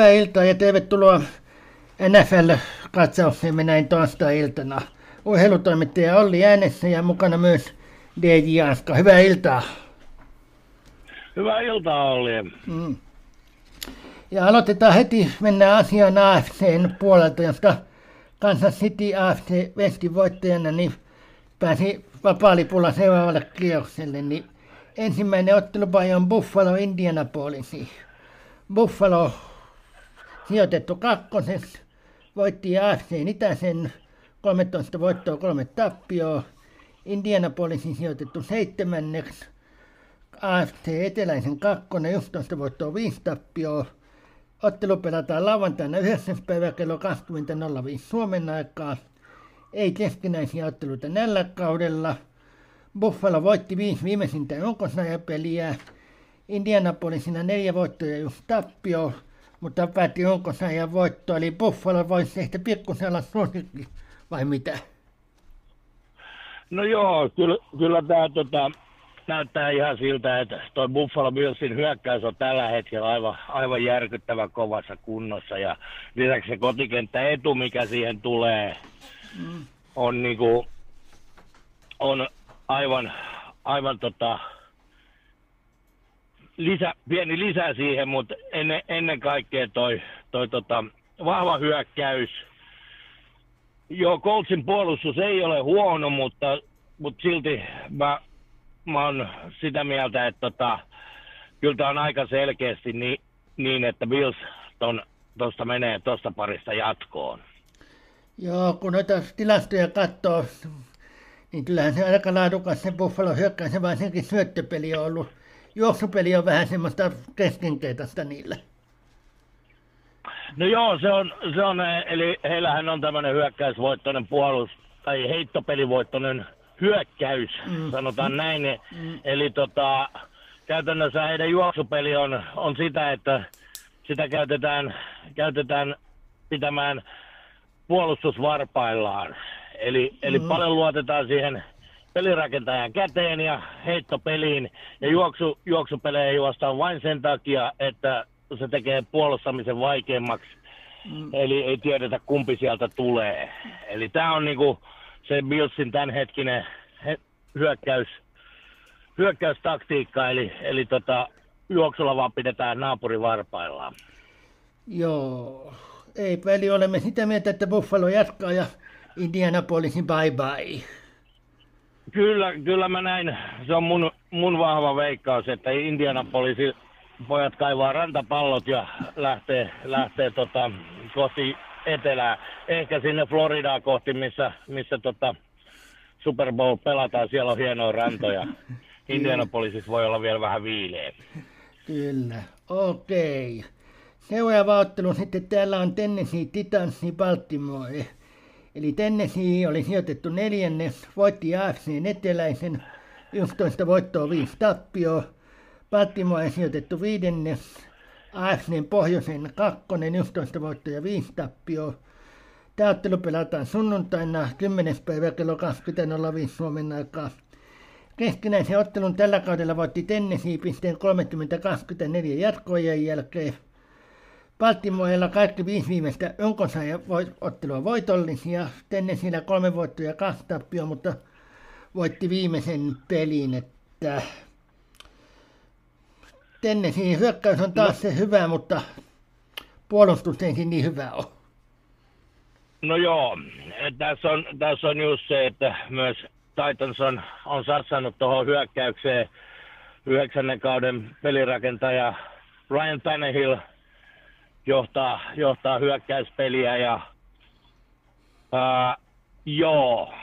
Hyvää iltaa ja tervetuloa NFL-katsauksemme näin torstai-iltana. Urheilutoimittaja Olli äänessä ja mukana myös DJ Aska. Hyvää iltaa. Hyvää iltaa Olli. Mm. Ja aloitetaan heti, mennään asiaan AFCn puolelta, josta Kansas City AFC Westin voittajana niin pääsi vapaalipulla seuraavalle kierrokselle. Niin ensimmäinen ottelupaja on Buffalo Indianapolisiin. Buffalo sijoitettu kakkosen, voitti AFC Itäsen 13 voittoa, kolme tappioa. Indianapolisin sijoitettu seitsemänneksi, AFC Eteläisen kakkonen, 11 voittoa, viisi tappioa. Ottelu pelataan lauantaina 9. päivä kello 20.05 Suomen aikaa. Ei keskinäisiä otteluita tällä kaudella. Buffalo voitti viisi viimeisintä runkosarjapeliä. Indianapolisina neljä voittoa ja tappio, mutta päätti runkosarjan voitto, eli Buffalo voisi ehkä pikkusen olla suosikki, vai mitä? No joo, kyllä, kyllä tämä tota, näyttää ihan siltä, että tuo Buffalo Billsin hyökkäys on tällä hetkellä aivan, aivan järkyttävän kovassa kunnossa. Ja lisäksi se kotikenttä etu, mikä siihen tulee, mm. on, niinku, on aivan, aivan tota, lisä, pieni lisä siihen, mutta ennen, ennen kaikkea toi, toi tota, vahva hyökkäys. Joo, Coltsin puolustus ei ole huono, mutta, mutta silti mä, mä oon sitä mieltä, että tota, kyllä tämä on aika selkeästi niin, niin että Bills ton, tosta menee tuosta parista jatkoon. Joo, kun noita tilastoja katsoo, niin kyllähän se aika laadukas se Buffalo hyökkäys, varsinkin syöttöpeli on ollut juoksupeli on vähän semmoista keskinkertaista niillä. No joo, se on, se on, eli heillähän on tämmöinen hyökkäysvoittoinen puolus, tai heittopelivoittoinen hyökkäys, mm. sanotaan näin. Mm. Eli tota, käytännössä heidän juoksupeli on, on sitä, että sitä käytetään, käytetään pitämään puolustusvarpaillaan. Eli, eli mm. paljon luotetaan siihen pelirakentajan käteen ja heittopeliin. Ja juoksu, juoksupelejä juostaan vain sen takia, että se tekee puolustamisen vaikeammaksi. Mm. Eli ei tiedetä kumpi sieltä tulee. Eli tämä on niinku se Billsin tämänhetkinen he, hyökkäys, hyökkäystaktiikka, eli, eli tota, juoksulla vaan pidetään naapurivarpaillaan. Joo, ei peli olemme sitä mieltä, että Buffalo jatkaa ja Indianapolisin bye bye. Kyllä, kyllä mä näin. Se on mun, mun vahva veikkaus, että Indianapolisi pojat kaivaa rantapallot ja lähtee, lähtee tota, kohti etelää. Ehkä sinne Floridaa kohti, missä, missä tota Super Bowl pelataan. Siellä on hienoja rantoja. Indianapolisissa voi olla vielä vähän viileä. Kyllä, okei. Okay. Seuraava ottelu sitten täällä on Tennessee Titansi Baltimore. Eli Tennessee oli sijoitettu neljänne, voitti AFCn eteläisen, 11 voittoa, 5 tappioa. Baltimore sijoitettu viidenne, AFCn pohjoisen kakkonen, 11 voittoa ja 5 tappioa. Tämä ottelu pelataan sunnuntaina 10. päivä kello 20.05 Suomen aikaa. Keskinäisen ottelun tällä kaudella voitti Tennessee pisteen 30-24 jatkojen jälkeen. Baltimoreilla kaikki viisi viimeistä runkosarjan voit, ottelua voitollisia. Tennesillä kolme voittoa ja kaksi tappioa, mutta voitti viimeisen pelin, että Tennessin hyökkäys on taas no. se hyvä, mutta puolustus ei niin hyvä ole. No joo, tässä on, tässä on just se, että myös Titans on, on satsannut tuohon hyökkäykseen yhdeksännen kauden pelirakentaja Ryan Tannehill – johtaa, johtaa hyökkäyspeliä ja ää, joo,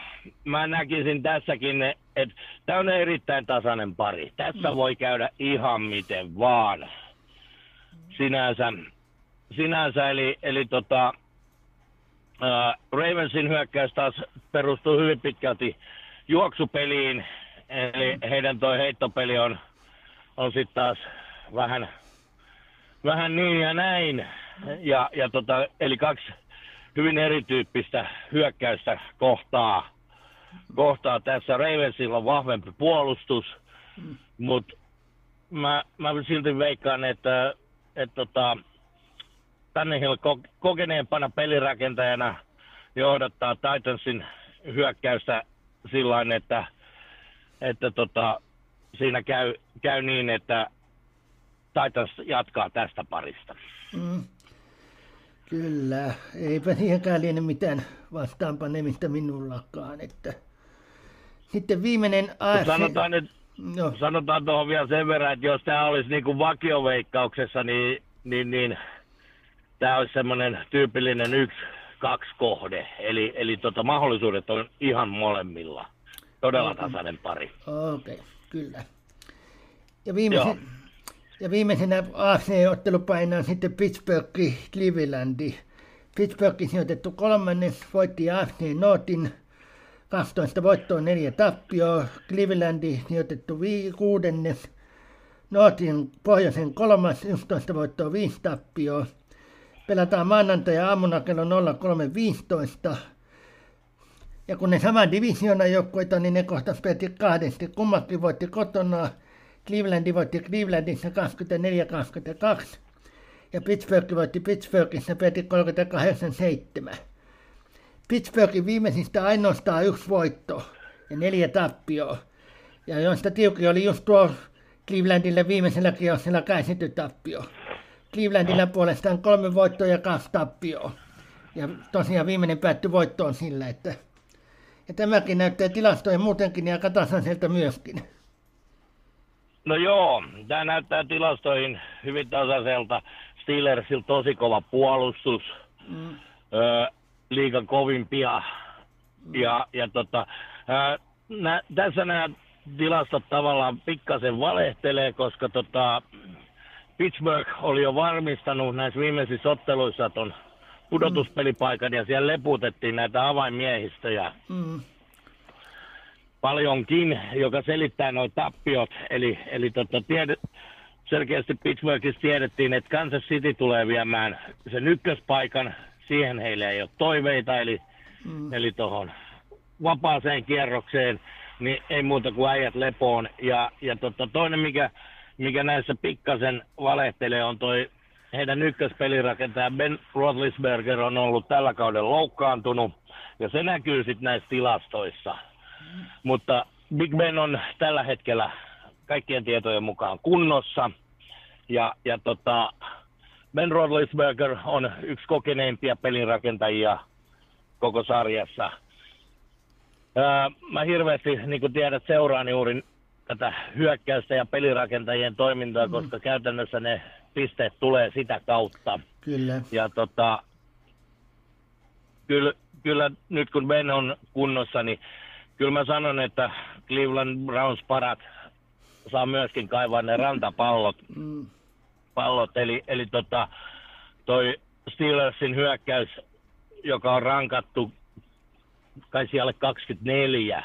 mä näkisin tässäkin, että tämä on erittäin tasainen pari. Tässä voi käydä ihan miten vaan. Sinänsä, sinänsä eli, eli tota, ää, Ravensin hyökkäys taas perustuu hyvin pitkälti juoksupeliin, eli heidän toi heittopeli on, on sitten taas vähän vähän niin ja näin. Ja, ja tota, eli kaksi hyvin erityyppistä hyökkäystä kohtaa. kohtaa. Tässä Ravensilla on vahvempi puolustus, mutta mä, mä silti veikkaan, että, että tota, Tannehill kokeneempana pelirakentajana johdattaa Titansin hyökkäystä sillä että, että tota, siinä käy, käy niin, että Titans jatkaa tästä parista. Mm. Kyllä, eipä siihenkään liene mitään vastaanpanemista minullakaan. Että... Sitten viimeinen AFC... Sanotaan nyt, no. sanotaan tuohon vielä sen verran, että jos tämä olisi niin kuin vakioveikkauksessa, niin, niin, niin tämä olisi semmoinen tyypillinen yksi, kaksi kohde. Eli, eli tota, mahdollisuudet on ihan molemmilla. Todella okay. tasainen pari. Okei, okay, kyllä. Ja viimeisen, ja viimeisenä AFC-ottelupaina on sitten Pittsburgh Clevelandi. Pittsburgh sijoitettu kolmannes, voitti AFC Nortin 12 voittoa, neljä tappioa. Clevelandi sijoitettu vi- kuudennes, Nortin pohjoisen kolmas, 11 voittoa, viisi tappioa. Pelataan maanantaja aamuna kello 03.15. Ja kun ne sama divisiona joukkoita, niin ne kohtas peti kahdesti. Kummatkin voitti kotona Clevelandi voitti Clevelandissa 24-22 ja Pittsburgh voitti Pittsburghissa peti 38-7. Pittsburghin viimeisistä ainoastaan yksi voitto ja neljä tappioa. Ja joista tiukin oli just tuo Clevelandille viimeisellä kierroksella käsity tappio. Clevelandilla puolestaan kolme voittoa ja kaksi tappioa. Ja tosiaan viimeinen päättyi voittoon sillä, että ja tämäkin näyttää tilastoja muutenkin ja katasaiselta myöskin. No joo, tämä näyttää tilastoihin hyvin tasaiselta. Steelersil tosi kova puolustus, mm. öö, liikan kovimpia. Mm. Ja, ja tota, ää, nä, tässä nämä tilastot tavallaan pikkasen valehtelee, koska tota, Pittsburgh oli jo varmistanut näissä viimeisissä otteluissa ton pudotuspelipaikan ja siellä leputettiin näitä avainmiehistöjä. Mm paljonkin, joka selittää noin tappiot. Eli, eli tota, tied, selkeästi Pittsburghissa tiedettiin, että Kansas City tulee viemään sen ykköspaikan. Siihen heillä ei ole toiveita, eli, mm. eli tuohon vapaaseen kierrokseen, niin ei muuta kuin äijät lepoon. Ja, ja tota, toinen, mikä, mikä näissä pikkasen valehtelee, on toi heidän ykköspelirakentaja Ben Roethlisberger on ollut tällä kaudella loukkaantunut, ja se näkyy sitten näissä tilastoissa. Mutta Big Ben on tällä hetkellä kaikkien tietojen mukaan kunnossa. Ja, ja tota, Ben Roethlisberger on yksi kokeneimpia pelinrakentajia koko sarjassa. Ää, mä hirveästi, niin kuin tiedät, seuraan juuri tätä hyökkäystä ja pelirakentajien toimintaa, mm. koska käytännössä ne pisteet tulee sitä kautta. Kyllä. Ja tota, kyllä, kyllä nyt kun Ben on kunnossa, niin kyllä mä sanon, että Cleveland Browns parat saa myöskin kaivaa ne rantapallot. Mm. Pallot, eli, eli tota, toi Steelersin hyökkäys, joka on rankattu kai siellä 24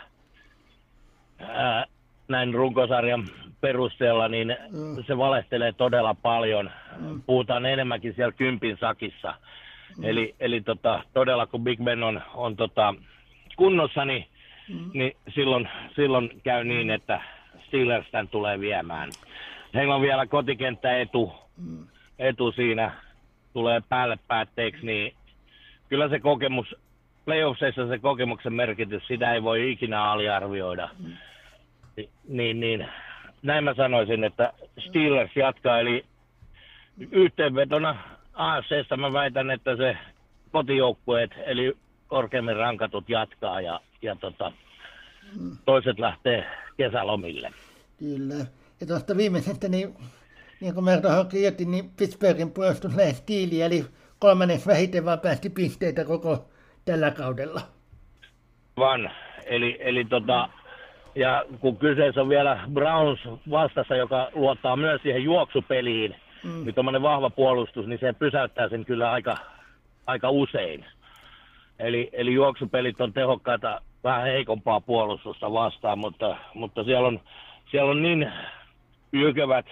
ää, näin runkosarjan perusteella, niin mm. se valehtelee todella paljon. Mm. Puhutaan enemmänkin siellä kympin sakissa. Mm. Eli, eli tota, todella kun Big Ben on, on tota, kunnossa, niin mm. niin silloin, silloin käy niin, että Steelers tämän tulee viemään. Heillä on vielä kotikenttä etu, mm. etu siinä, tulee päälle päätteeksi, niin kyllä se kokemus, playoffseissa se kokemuksen merkitys, sitä ei voi ikinä aliarvioida. Mm. Niin, niin, näin mä sanoisin, että Steelers jatkaa, eli yhteenvetona AFCstä mä väitän, että se kotijoukkueet, eli korkeammin rankatut jatkaa ja, ja tota, toiset lähtee kesälomille. Kyllä. Ja tuosta viimeisestä, niin, niin kuin mä tuohon kirjoitin, niin Pittsburghin puolustus lähes tiili, eli kolmannes vähiten vaan päästi pisteitä koko tällä kaudella. Van. Eli, eli tota, ja kun kyseessä on vielä Browns vastassa, joka luottaa myös siihen juoksupeliin, mm. niin tuommoinen vahva puolustus, niin se pysäyttää sen kyllä aika, aika usein. Eli, eli juoksupelit on tehokkaita vähän heikompaa puolustusta vastaan, mutta, mutta siellä, on, siellä on niin jykevät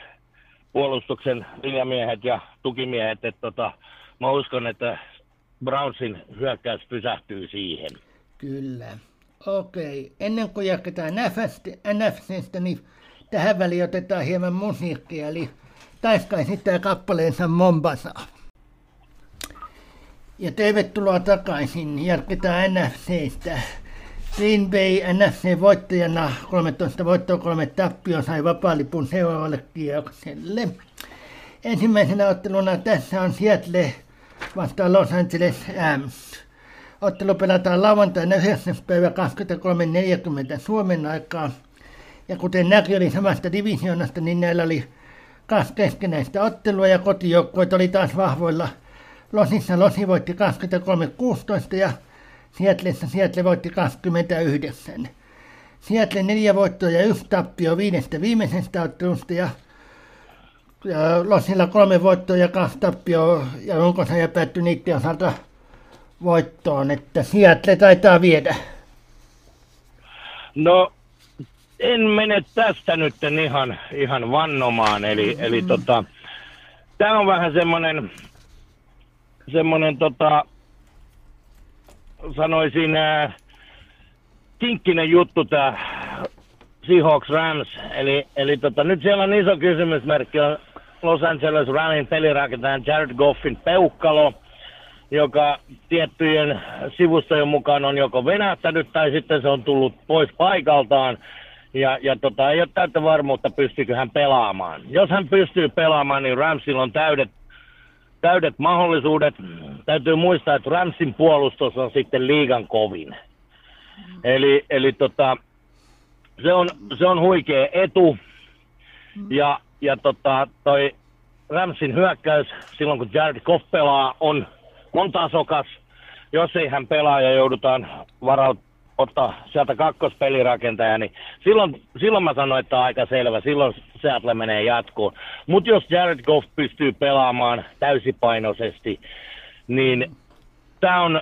puolustuksen linjamiehet ja tukimiehet, että tota, mä uskon, että Brownsin hyökkäys pysähtyy siihen. Kyllä. Okei. Ennen kuin jatketaan NFCstä, niin tähän väliin otetaan hieman musiikkia, eli Taiska esittää kappaleensa Mombasa. Ja tervetuloa takaisin. Jatketaan NFCstä. Green Bay NFC voittajana 13 voittoa, kolme tappio sai vapaalipun seuraavalle kierrokselle. Ensimmäisenä otteluna tässä on Seattle vastaan Los Angeles Rams. Ottelu pelataan lauantaina 9. päivä 23.40 Suomen aikaa. Ja kuten näki oli samasta divisioonasta, niin näillä oli kaksi keskenäistä ottelua ja kotijoukkueet oli taas vahvoilla. Losissa Losi voitti 23-16 ja Seattleissa Seattle voitti 29. Seattle neljä voittoa ja yksi tappio viidestä viimeisestä ottelusta ja, ja Losilla kolme voittoa ja kaksi tappio ja runkosarja päättyi niiden osalta voittoon, että Seattle taitaa viedä. No en mene tästä nyt ihan, ihan vannomaan, eli, eli tota, tämä on vähän semmoinen, semmoinen tota, sanoisin äh, kinkkinen juttu tämä Seahawks Rams, eli, eli tota, nyt siellä on iso kysymysmerkki, on Los Angeles Ramin pelirakentajan Jared Goffin peukkalo, joka tiettyjen sivustojen mukaan on joko venähtänyt tai sitten se on tullut pois paikaltaan. Ja, ja tota, ei ole täyttä varmuutta, pystyykö hän pelaamaan. Jos hän pystyy pelaamaan, niin Ramsilla on täydet, täydet mahdollisuudet. Täytyy muistaa, että Ramsin puolustus on sitten liigan kovin. Eli, eli tota, se, on, se on huikea etu. Ja, ja tota, toi Ramsin hyökkäys silloin, kun Jared Goff pelaa, on, on tasokas. Jos ei hän pelaa ja joudutaan varautumaan ottaa sieltä kakkospelirakentaja, niin silloin, silloin mä sanoin, että on aika selvä. Silloin Seattle menee jatkoon. Mutta jos Jared Goff pystyy pelaamaan täysipainoisesti, niin tämä on,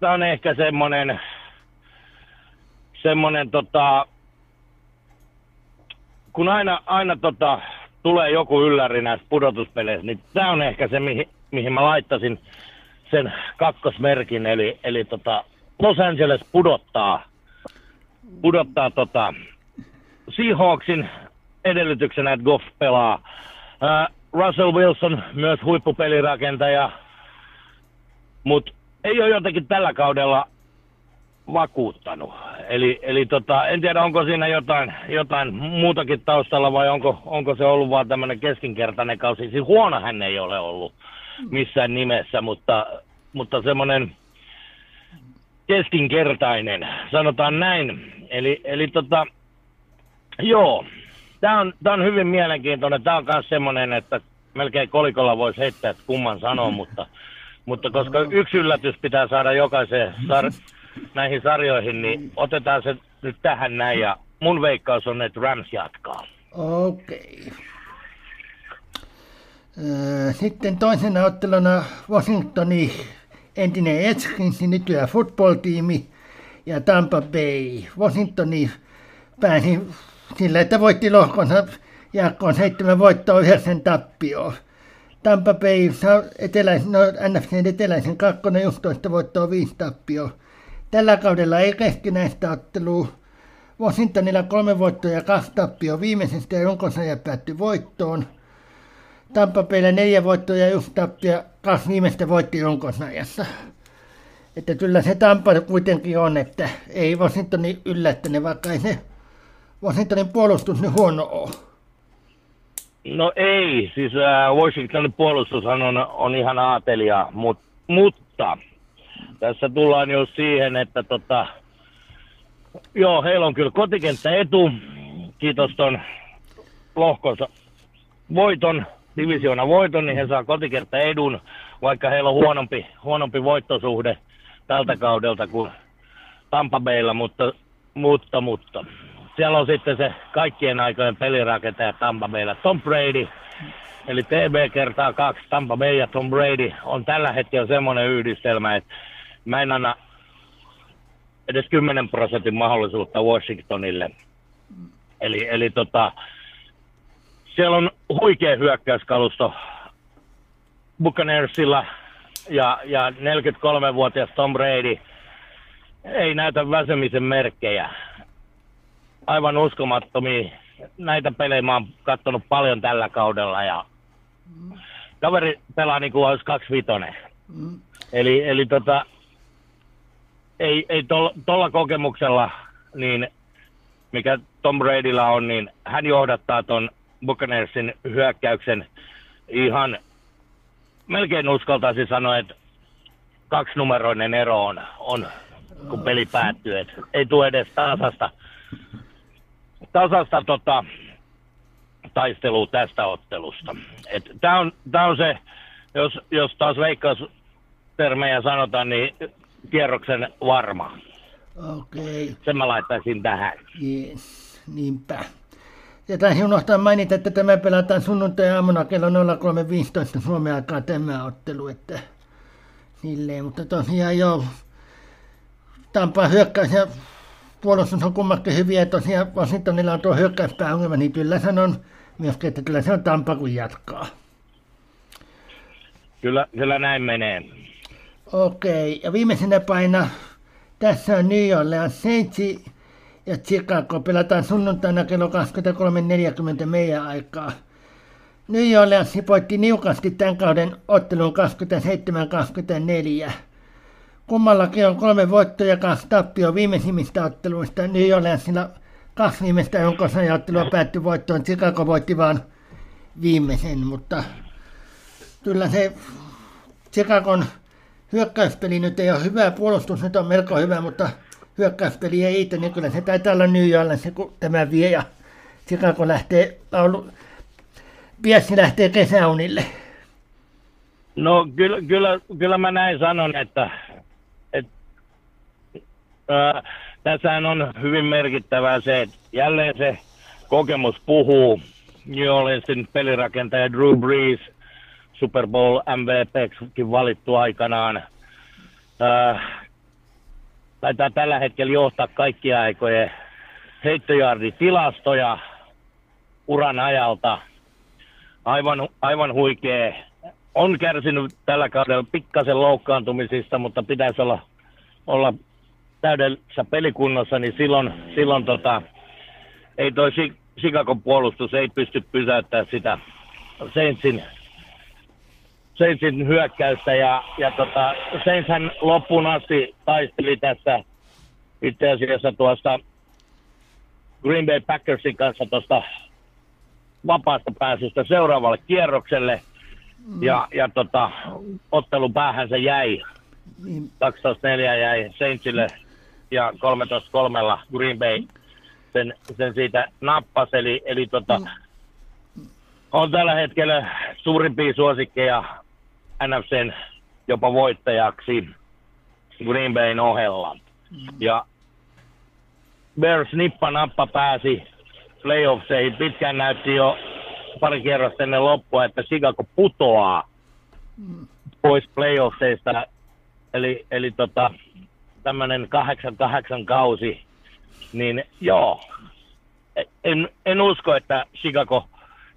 tää on ehkä semmoinen, semmoinen tota, kun aina, aina tota, tulee joku ylläri näissä pudotuspeleissä, niin tämä on ehkä se, mihin, mihin mä laittasin sen kakkosmerkin, eli, eli tota, Los Angeles pudottaa, pudottaa tota Seahawksin edellytyksenä, että Goff pelaa. Uh, Russell Wilson, myös huippupelirakentaja, mutta ei ole jotenkin tällä kaudella vakuuttanut. Eli, eli tota, en tiedä, onko siinä jotain, jotain muutakin taustalla vai onko, onko se ollut vaan tämmöinen keskinkertainen kausi. Siis huono hän ei ole ollut missään nimessä, mutta, mutta semmoinen keskinkertainen, sanotaan näin. Eli, eli tota, joo, tämä on, tää on hyvin mielenkiintoinen. Tämä on myös semmoinen, että melkein kolikolla voisi heittää, että kumman sanoo, mutta, mutta koska yksi yllätys pitää saada jokaiseen sar- näihin sarjoihin, niin otetaan se nyt tähän näin. Ja mun veikkaus on, että Rams jatkaa. Okei. Okay. Sitten toisena otteluna Washingtoni entinen Edskins, nykyään football-tiimi ja Tampa Bay. Washingtoni pääsi sillä, että voitti lohkonsa jakoon seitsemän voittoa yhdeksän tappioon. Tampa Bay eteläisen, no, NFC eteläisen kakkonen 11 voittoa viisi tappioa. Tällä kaudella ei keskinäistä ottelua. Washingtonilla kolme voittoa ja kaksi tappioa viimeisestä ja päättyi voittoon. Tampa Bayllä neljä voittoa ja yksi tappia, kaksi viimeistä voitti runkosarjassa. Että kyllä se Tampa kuitenkin on, että ei Washingtonin yllättänyt, vaikka ei se Washingtonin puolustus niin huono ole. No ei, siis äh, Washingtonin puolustus on, on ihan aatelia, mut, mutta tässä tullaan jo siihen, että tota, joo, heillä on kyllä kotikenttä etu, kiitos ton lohkonsa voiton, divisioona voiton, niin he saa kotikerta edun, vaikka heillä on huonompi, huonompi voittosuhde tältä kaudelta kuin Tampa Baylla, mutta, mutta, mutta. Siellä on sitten se kaikkien aikojen pelirakentaja Tampa Baylla, Tom Brady, eli TB kertaa kaksi, Tampa Bay ja Tom Brady on tällä hetkellä semmoinen yhdistelmä, että mä en anna edes 10 prosentin mahdollisuutta Washingtonille. Eli, eli tota, siellä on huikea hyökkäyskalusto Buccaneersilla ja, ja 43-vuotias Tom Brady ei näytä väsymisen merkkejä. Aivan uskomattomia. Näitä pelejä mä oon katsonut paljon tällä kaudella ja kaveri pelaa niin kuin olisi kaksi vitonen. Mm. Eli, eli tota, ei, ei tuolla kokemuksella, niin mikä Tom Bradylla on, niin hän johdattaa ton Buccaneersin hyökkäyksen ihan, melkein uskaltaisin sanoa, että kaksinumeroinen ero on, on kun peli päättyy. Et ei tule edes tasasta, tasasta tota, taistelua tästä ottelusta. Tämä on, tää on se, jos, jos taas termejä sanotaan, niin kierroksen varma. Okei. Okay. Sen mä laittaisin tähän. Yes, niinpä. Ja taisin unohtaa mainita, että tämä pelataan sunnuntai-aamuna kello 03.15 Suomen aikaa tämä ottelu, että silleen, mutta tosiaan joo, Tampaa hyökkäys ja puolustus on kummakin hyviä, tosiaan Washingtonilla on tuo hyökkäyspääongelma, niin kyllä sanon myöskin, että kyllä se on Tampa, kun jatkaa. Kyllä, kyllä näin menee. Okei, ja viimeisenä paina tässä on New Orleans Saints ja Chicago. Pelataan sunnuntaina kello 23.40 meidän aikaa. New Orleans poitti niukasti tämän kauden ottelun 27-24. Kummallakin on kolme voittoa ja kaksi tappio viimeisimmistä otteluista. New Orleansilla kaksi viimeistä ottelua päättyi voittoon. Chicago voitti vaan viimeisen, mutta kyllä se Chicagon hyökkäyspeli nyt ei ole hyvä, puolustus nyt on melko hyvä, mutta hyökkäyspeli ei itse, niin kyllä se taitaa olla New Orleans, kun tämä vie ja Chicago lähtee laulu, Piessi lähtee kesäunille. No kyllä, kyllä, kyllä mä näin sanon, että, että ää, tässä on hyvin merkittävää se, että jälleen se kokemus puhuu. New Orleansin pelirakentaja Drew Brees – Super Bowl MVPkin valittu aikanaan. Äh, taitaa tällä hetkellä johtaa kaikkia aikojen heittojardi-tilastoja uran ajalta. Aivan, aivan huikea. On kärsinyt tällä kaudella pikkasen loukkaantumisista, mutta pitäisi olla, olla täydellisessä pelikunnossa, niin silloin, silloin tota, ei toi Chicago puolustus ei pysty pysäyttämään sitä Saintsin Saintsin hyökkäystä ja, ja tota, Saintshän loppuun asti taisteli tässä itse asiassa tuosta Green Bay Packersin kanssa tuosta vapaasta pääsystä seuraavalle kierrokselle. Mm. Ja, ja tota, ottelun päähän se jäi. Mm. 12-4 jäi Saintsille ja 13-3 Green Bay sen, sen siitä nappasi. Eli, eli tota, mm. on tällä hetkellä suurimpia suosikkeja NFCn jopa voittajaksi Green Bayn ohella. Mm. Ja Bears nippa nappa pääsi playoffseihin. Pitkään näytti jo pari kierrosta ennen loppua, että Chicago putoaa mm. pois playoffseista. Eli, eli tota, tämmöinen 8-8 kausi. Niin joo, en, en usko, että Chicago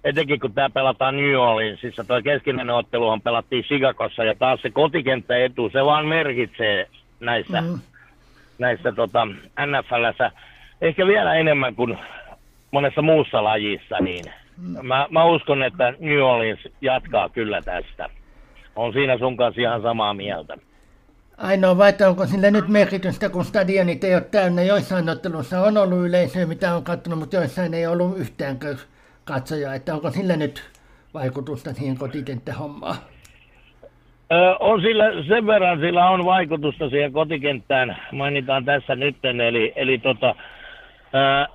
etenkin kun tämä pelataan New Orleansissa, tuo keskinen otteluhan pelattiin Chicagossa ja taas se kotikenttäetu, se vaan merkitsee näissä, mm. näissä tota, NFLssä ehkä vielä enemmän kuin monessa muussa lajissa, niin mm. mä, mä uskon, että New Orleans jatkaa kyllä tästä. On siinä sun kanssa ihan samaa mieltä. Ainoa vai, onko sillä nyt merkitystä, kun stadionit ei ole täynnä. Joissain ottelussa on ollut yleisöä, mitä on katsonut, mutta joissain ei ollut yhtään katsoja, että onko sillä nyt vaikutusta siihen kotikenttähommaan? On sillä, sen verran sillä on vaikutusta siihen kotikenttään, mainitaan tässä nyt, eli, eli tota, ö,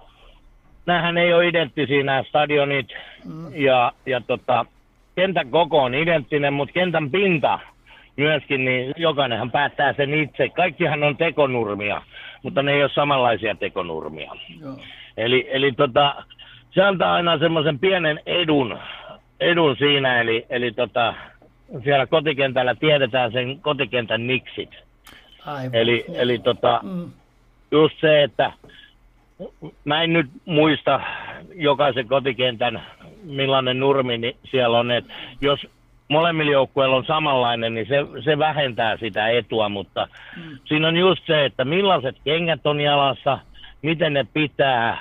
nämähän ei ole identtisiä nämä stadionit, mm. ja, ja tota, kentän koko on identtinen, mutta kentän pinta myöskin, niin jokainenhan päättää sen itse. Kaikkihan on tekonurmia, mutta ne ei ole samanlaisia tekonurmia. Joo. Eli, eli tota, se antaa aina semmoisen pienen edun, edun siinä, eli, eli tota, siellä kotikentällä tiedetään sen kotikentän niksit. Aivan. Eli, eli tota, mm. just se, että mä en nyt muista jokaisen kotikentän, millainen nurmi siellä on, että jos molemmilla joukkueilla on samanlainen, niin se, se vähentää sitä etua, mutta mm. siinä on just se, että millaiset kengät on jalassa, miten ne pitää,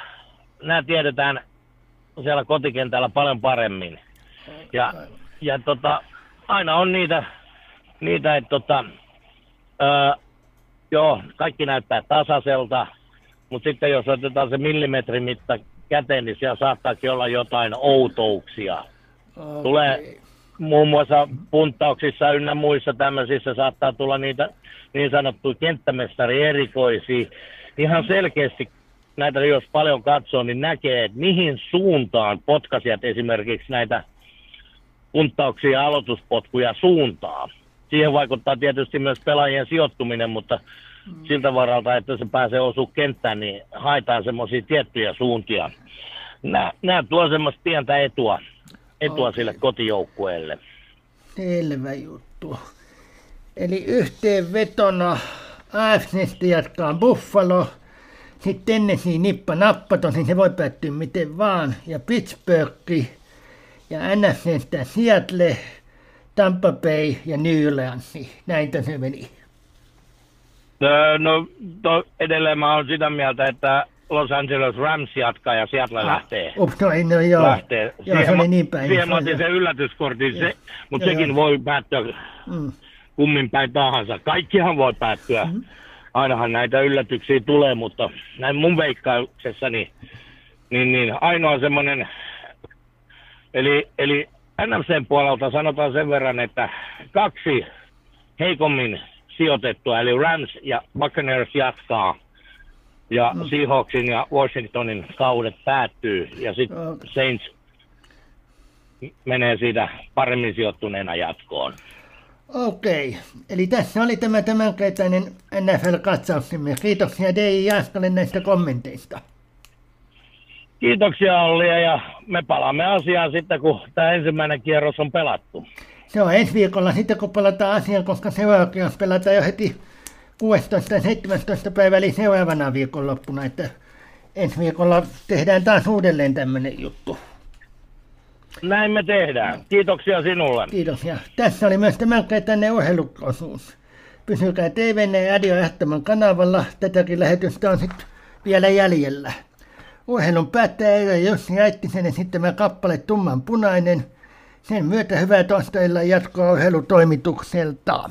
nämä tiedetään siellä kotikentällä paljon paremmin. Ja, ja tota, aina on niitä niitä, että tota, öö, joo, kaikki näyttää tasaiselta, mutta sitten jos otetaan se millimetrimitta käteen, niin siellä saattaakin olla jotain outouksia. Okay. Tulee muun muassa punttauksissa ynnä muissa tämmöisissä saattaa tulla niitä niin sanottuja kenttämestari erikoisia. Ihan selkeästi näitä jos paljon katsoo, niin näkee, että mihin suuntaan potkasijat esimerkiksi näitä punttauksia ja aloituspotkuja suuntaa. Siihen vaikuttaa tietysti myös pelaajien sijoittuminen, mutta mm. siltä varalta, että se pääsee osu kenttään, niin haetaan semmoisia tiettyjä suuntia. Nämä, nämä tuo semmoista pientä etua, etua okay. sille kotijoukkueelle. Selvä juttu. Eli yhteenvetona AFCstä jatkaa Buffalo, sitten Tennessee nippa nappaton, niin se voi päättyä miten vaan, ja Pittsburgh, ja NFCstä Seattle, Tampa Bay ja New Orleans, niin näin se meni. No to, edelleen mä oon sitä mieltä, että Los Angeles Rams jatkaa ja Seattle ah, lähtee. Ups, no, no joo. Lähtee. Joo, siihen, se oli niin päin. Siihen mä otin sen yllätyskortin, se, mutta sekin joo. voi päättyä mm. kummin päin tahansa. Kaikkihan voi päättyä. Mm. Ainahan näitä yllätyksiä tulee, mutta näin mun veikkauksessa, niin, niin, niin ainoa semmoinen, eli, eli NFCn puolelta sanotaan sen verran, että kaksi heikommin sijoitettua, eli Rams ja Buccaneers jatkaa. Ja no. Seahawksin ja Washingtonin kaudet päättyy, ja sitten. Saints menee siitä paremmin sijoittuneena jatkoon. Okei, eli tässä oli tämä tämänkertainen NFL-katsauksemme. Kiitoksia Dei Jaskalle näistä kommenteista. Kiitoksia Olli ja me palaamme asiaan sitten, kun tämä ensimmäinen kierros on pelattu. Se on ensi viikolla sitten, kun palataan asiaan, koska seuraava kierros pelataan jo heti 16. ja 17. päivä, eli seuraavana viikonloppuna, että ensi viikolla tehdään taas uudelleen tämmöinen juttu. Näin me tehdään. Kiitoksia sinulle. Kiitos. Ja tässä oli myös tämänkertainen urheiluosuus. Pysykää TVN ja Radio kanavalla. Tätäkin lähetystä on sitten vielä jäljellä. Urheilun päättäjä Eero Jussi Aittisen esittämä kappale Tumman punainen. Sen myötä hyvää toistoilla jatkoa urheilutoimitukselta.